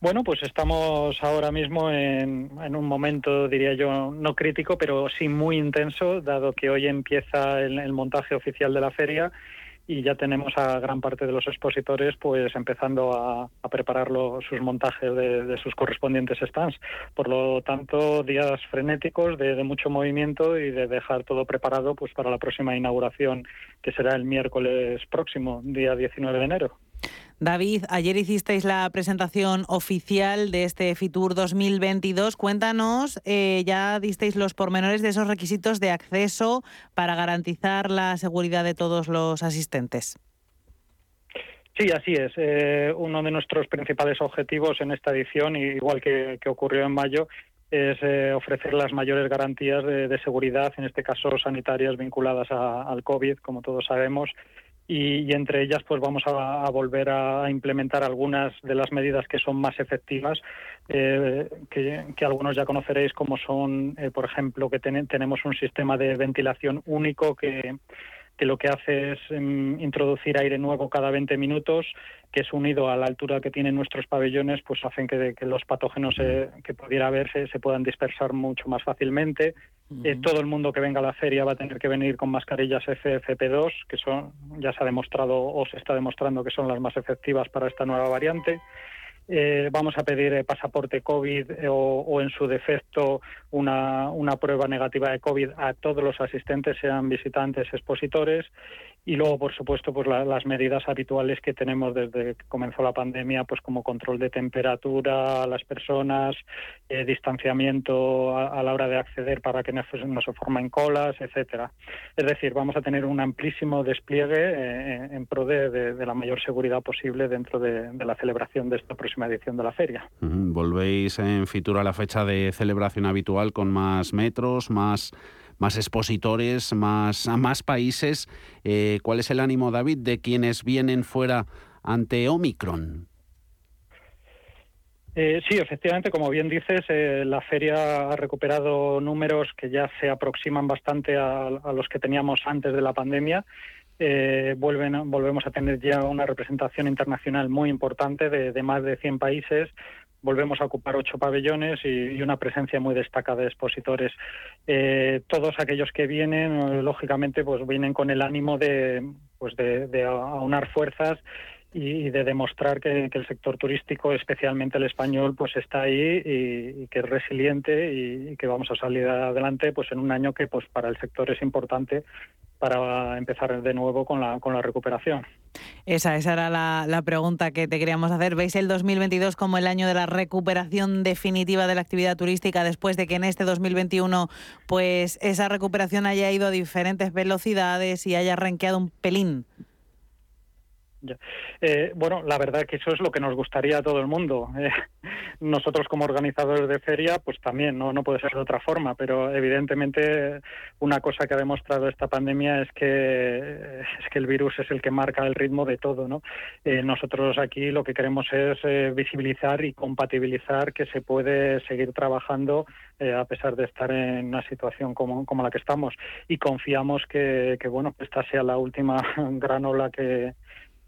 Bueno, pues estamos ahora mismo en, un momento, diría yo, no crítico, pero sí muy intenso, dado que hoy empieza el montaje oficial de la feria y ya tenemos a gran parte de los expositores pues empezando a, preparar sus montajes de, sus correspondientes stands. Por lo tanto, días frenéticos de, de, mucho movimiento y de dejar todo preparado pues para la próxima inauguración que será el miércoles próximo, día 19 de enero. David, ayer hicisteis la presentación oficial de este FITUR 2022. Cuéntanos, eh, ya disteis los pormenores de esos requisitos de acceso para garantizar la seguridad de todos los asistentes. Sí, así es. Eh, uno de nuestros principales objetivos en esta edición, igual que, ocurrió en mayo, es eh, ofrecer las mayores garantías de, seguridad, en este caso sanitarias vinculadas al COVID, como todos sabemos, y, entre ellas pues vamos a, volver a implementar algunas de las medidas que son más efectivas eh, que, algunos ya conoceréis como son eh, por ejemplo que tenemos un sistema de ventilación único que que lo que hace es em, introducir aire nuevo cada 20 minutos, que es unido a la altura que tienen nuestros pabellones, pues hacen que, los patógenos eh, que pudiera haber se, puedan dispersar mucho más fácilmente. Eh, todo el mundo que venga a la feria va a tener que venir con mascarillas FFP2, que son ya se ha demostrado o se está demostrando que son las más efectivas para esta nueva variante. Eh, vamos a pedir eh, pasaporte COVID eh, o, en su defecto una, una, prueba negativa de COVID a todos los asistentes, sean visitantes, expositores, y luego, por supuesto, pues las medidas habituales que tenemos desde que comenzó la pandemia, pues como control de temperatura a las personas, eh, distanciamiento a, la hora de acceder para que no, se formen colas, etcétera. Es decir, vamos a tener un amplísimo despliegue en pro de, la mayor seguridad posible dentro de, la celebración de esta próxima edición de la feria. Volvéis en Fitura a la fecha de celebración habitual con más metros, más más expositores, más, más países. Eh, ¿Cuál es el ánimo, David, de quienes vienen fuera ante Omicron? Eh, sí, efectivamente, como bien dices, eh, la feria ha recuperado números que ya se aproximan bastante a, los que teníamos antes de la pandemia. Vuelven, volvemos a tener ya una representación internacional muy importante de, de más de 100 países, volvemos a ocupar ocho pabellones y, una presencia muy destacada de expositores. Eh, todos aquellos que vienen, eh, lógicamente, pues vienen con el ánimo de, pues de, aunar fuerzas y, de demostrar que, el sector turístico, especialmente el español, pues está ahí y, que es resiliente y, que vamos a salir adelante pues en un año que pues para el sector es importante para empezar de nuevo con la, con la recuperación. Esa, esa era la, pregunta que te queríamos hacer. ¿Veis el 2022 como el año de la recuperación definitiva de la actividad turística después de que en este 2021 pues esa recuperación haya ido a diferentes velocidades y haya renqueado un pelín? Eh, bueno, la verdad que eso es lo que nos gustaría a todo el mundo. *laughs* Eh, nosotros como organizadores de feria, pues también, ¿no? no puede ser de otra forma, pero evidentemente una cosa que ha demostrado esta pandemia es que, es que el virus es el que marca el ritmo de todo. ¿no? Eh, nosotros aquí lo que queremos es visibilizar y compatibilizar que se puede seguir trabajando a pesar de estar en una situación como, como la que estamos y confiamos que, que bueno, esta sea la última *laughs* gran ola que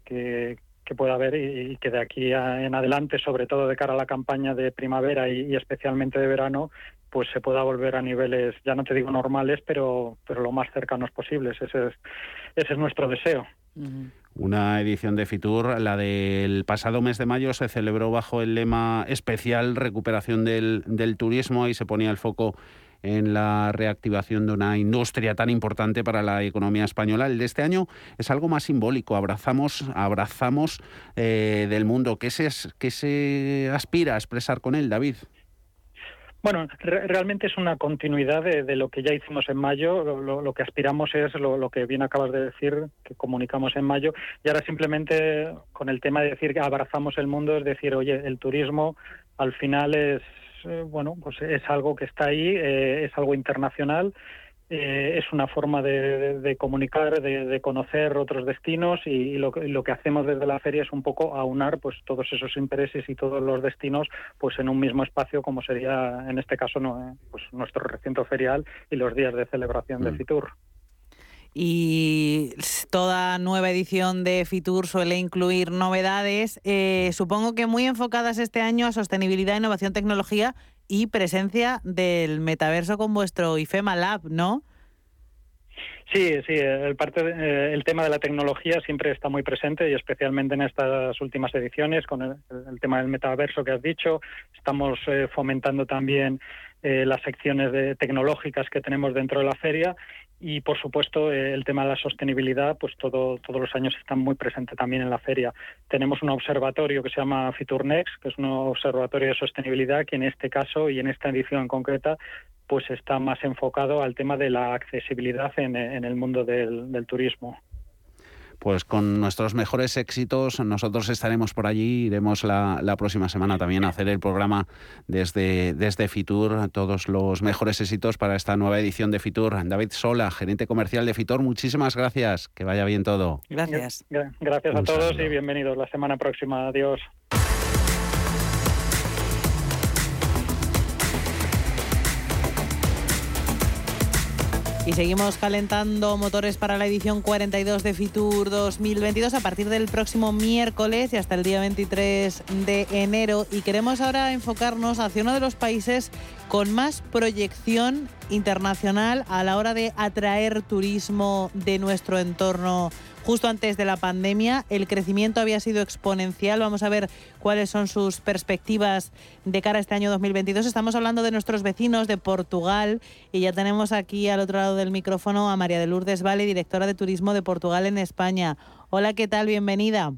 que, pueda haber y, que de aquí en adelante, sobre todo de cara a la campaña de primavera y, especialmente de verano, pues se pueda volver a niveles, ya no te digo normales, pero, pero lo más cercanos posibles. Ese es, nuestro deseo. Una edición de Fitur, la del pasado mes de mayo, se celebró bajo el lema especial Recuperación del, del turismo y se ponía el foco en la reactivación de una industria tan importante para la economía española. El de este año es algo más simbólico. Abrazamos, abrazamos eh, del mundo. ¿Qué se, ¿Qué se aspira a expresar con él, David? Bueno, realmente es una continuidad de, lo que ya hicimos en mayo. Lo, que aspiramos es lo, que bien acabas de decir, que comunicamos en mayo. Y ahora simplemente con el tema de decir que abrazamos el mundo, es decir, oye, el turismo al final es, eh, bueno, pues es algo que está ahí, eh, es algo internacional eh, es una forma de, comunicar, de, conocer otros destinos y, lo, que hacemos desde la feria es un poco aunar pues todos esos intereses y todos los destinos pues en un mismo espacio como sería en este caso no, pues nuestro recinto ferial y los días de celebración de mm. Fitur. Y toda nueva edición de Fitur suele incluir novedades, eh, supongo que muy enfocadas este año a sostenibilidad, innovación, tecnología y presencia del metaverso con vuestro IFEMA Lab, ¿no? Sí, sí, el, parte eh, el tema de la tecnología siempre está muy presente y especialmente en estas últimas ediciones con el, tema del metaverso que has dicho. Estamos eh, fomentando también eh, las secciones de, tecnológicas que tenemos dentro de la feria y por supuesto eh, el tema de la sostenibilidad pues todo, todos los años está muy presente también en la feria. Tenemos un observatorio que se llama Fiturnex que es un observatorio de sostenibilidad que en este caso y en esta edición concreta pues está más enfocado al tema de la accesibilidad en, el mundo del turismo pues con nuestros mejores éxitos nosotros estaremos por allí, iremos la, próxima semana también a hacer el programa desde, desde Fitur, todos los mejores éxitos para esta nueva edición de Fitur. David Sola, gerente comercial de Fitur, muchísimas gracias, que vaya bien todo. Gracias. Gracias a todos y bienvenidos la semana próxima. Adiós. Y seguimos calentando motores para la edición 42 de Fitur 2022 a partir del próximo miércoles y hasta el día 23 de enero. Y queremos ahora enfocarnos hacia uno de los países con más proyección internacional a la hora de atraer turismo de nuestro entorno justo antes de la pandemia. El crecimiento había sido exponencial. Vamos a ver cuáles son sus perspectivas de cara a este año 2022. Estamos hablando de nuestros vecinos de Portugal y ya tenemos aquí al otro lado del micrófono a María de Lourdes Vale, directora de Turismo de Portugal en España. Hola, ¿qué tal? Bienvenida.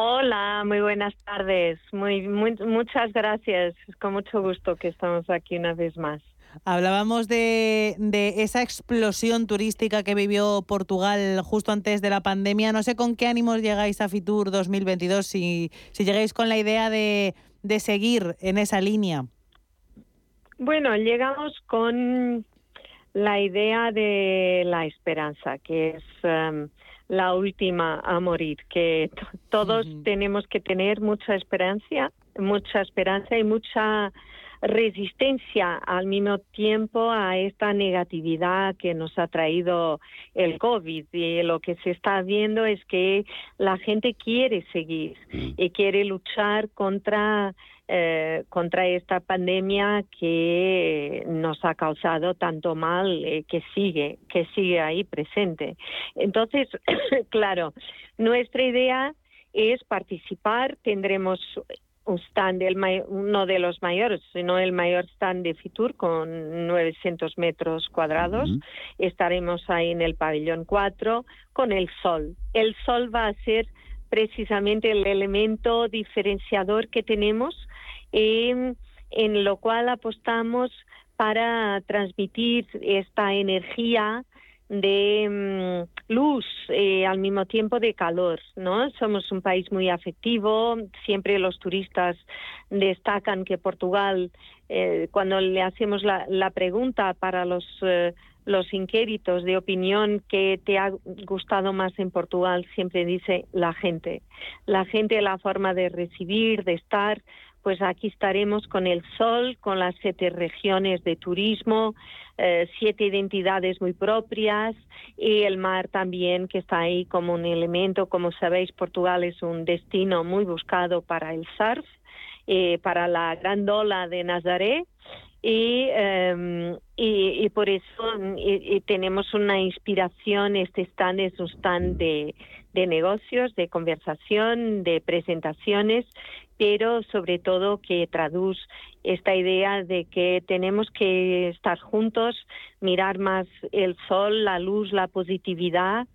Hola, muy buenas tardes. Muy, muy, muchas gracias. Con mucho gusto que estamos aquí una vez más. Hablábamos de, esa explosión turística que vivió Portugal justo antes de la pandemia. No sé con qué ánimos llegáis a Fitur 2022, si, si llegáis con la idea de, seguir en esa línea. Bueno, llegamos con la idea de la esperanza, que es um, la última a morir, que todos tenemos que tener mucha esperanza, mucha esperanza y mucha resistencia al mismo tiempo a esta negatividad que nos ha traído el COVID. Y lo que se está viendo es que la gente quiere seguir y quiere luchar contra eh, contra esta pandemia que nos ha causado tanto mal eh, que sigue que sigue ahí presente entonces *clears throat* claro nuestra idea es participar tendremos un stand, el uno de los mayores, sino el mayor stand de Fitur con 900 metros cuadrados. Estaremos ahí en el pabellón 4 con el sol. El sol va a ser precisamente el elemento diferenciador que tenemos, en lo cual apostamos para transmitir esta energía de mm, luz eh, al mismo tiempo de calor, ¿no? Somos un país muy afectivo, siempre los turistas destacan que Portugal, eh, cuando le hacemos la, la pregunta para los eh, los inquéritos de opinión que te ha gustado más en Portugal, siempre dice la gente. La gente, la forma de recibir, de estar, pues aquí estaremos con el sol, con las siete regiones de turismo, eh, siete identidades muy propias y el mar también que está ahí como un elemento. Como sabéis, Portugal es un destino muy buscado para el surf, eh, para la gran ola de Nazaré y, em, y, por eso tenemos una inspiración, este stand es un stand de, de negocios, de conversación, de presentaciones, pero sobre todo que traduce esta idea de que tenemos que estar juntos, mirar más el sol, la luz, la positividad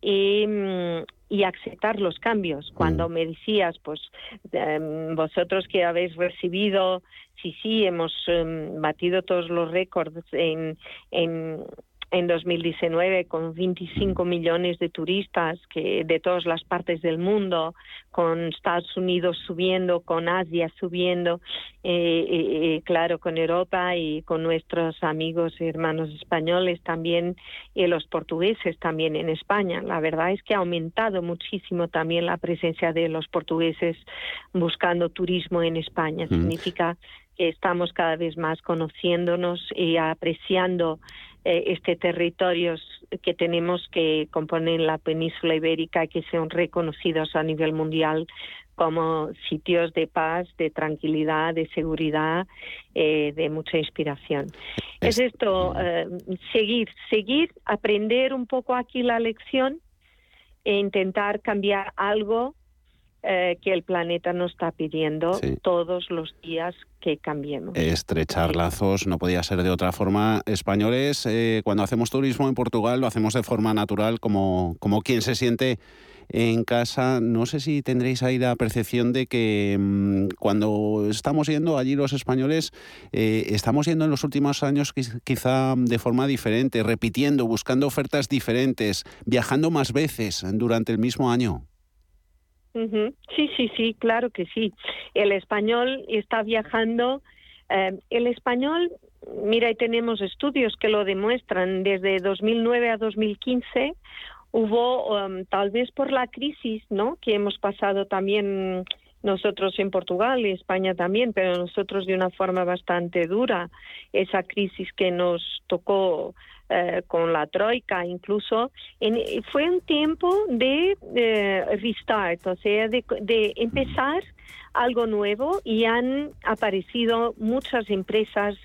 y, mm, y aceptar los cambios. Cuando mm. me decías, pues em, vosotros que habéis recibido, sí, sí, hemos em, batido todos los récords en, en en 2019 con 25 millones de turistas que de todas las partes del mundo, con Estados Unidos subiendo, con Asia subiendo, eh, eh, eh, claro, con Europa y con nuestros amigos y hermanos españoles también y los portugueses también en España. La verdad es que ha aumentado muchísimo también la presencia de los portugueses buscando turismo en España. Significa que estamos cada vez más conociéndonos y apreciando eh, este territorios que tenemos que componen la península ibérica y que sean reconocidos a nivel mundial como sitios de paz, de tranquilidad, de seguridad, eh, de mucha inspiración. Es, esto, eh, seguir, seguir, aprender un poco aquí la lección e intentar cambiar algo eh, que el planeta nos está pidiendo todos los días que cambiemos. Estrechar lazos no podía ser de otra forma. Españoles, eh, cuando hacemos turismo en Portugal lo hacemos de forma natural, como, como quien se siente en casa. No sé si tendréis ahí la percepción de que mm, cuando estamos yendo allí los españoles, eh, estamos yendo en los últimos años quizá de forma diferente, repitiendo, buscando ofertas diferentes, viajando más veces durante el mismo año. Sí, sí, sí, claro que sí. El español está viajando. Eh, el español, mira, y tenemos estudios que lo demuestran. Desde 2009 a 2015 hubo, um, tal vez por la crisis, ¿no? Que hemos pasado también nosotros en Portugal y España también, pero nosotros de una forma bastante dura, esa crisis que nos tocó eh, con la troika incluso, fue un tiempo de restart, o sea, de, empezar algo nuevo y han aparecido muchas empresas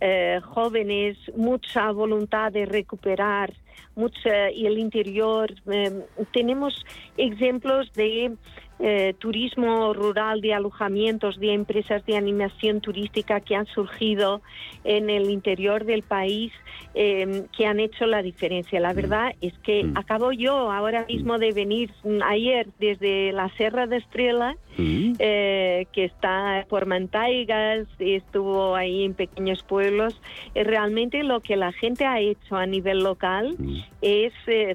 eh, jóvenes, mucha voluntad de recuperar, mucha, y el interior. Eh, tenemos ejemplos de eh, turismo rural, de alojamientos, de empresas de animación turística que han surgido en el interior del país, em, que han hecho la diferencia. La verdad es que mm. acabo yo ahora mismo de venir mm, ayer desde la Serra de Estrella, mm. eh, que está por Mantaigas, estuvo ahí en pequeños pueblos. Eh, realmente lo que la gente ha hecho a nivel local es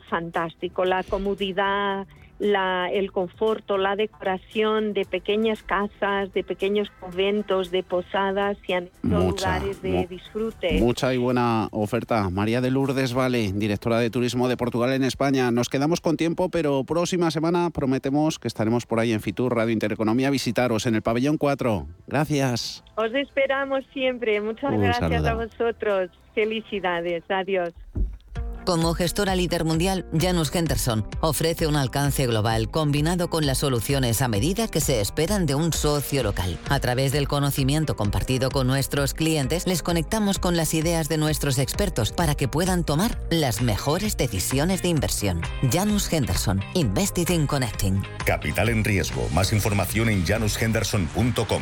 fantástico. La comodidad la, el conforto, la decoración de pequeñas casas, de pequeños conventos, de posadas y lugares de disfrute. Mucha y buena oferta. María de Lourdes Vale, directora de Turismo de Portugal en España. Nos quedamos con tiempo, pero próxima semana prometemos que estaremos por ahí en Fitur Radio Intereconomía a visitaros en el pabellón 4. Gracias. Os esperamos siempre. Muchas gracias a vosotros. Felicidades. Adiós. Como gestora líder mundial, Janus Henderson ofrece un alcance global combinado con las soluciones a medida que se esperan de un socio local. A través del conocimiento compartido con nuestros clientes, les conectamos con las ideas de nuestros expertos para que puedan tomar las mejores decisiones de inversión. Janus Henderson, Invested in Connecting. Capital en riesgo. Más información en janushenderson.com.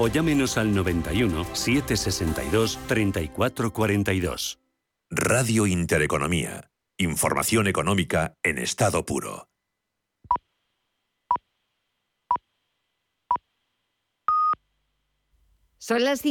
o llámenos al 91 762 3442. Radio Intereconomía. Información económica en estado puro. Son las 5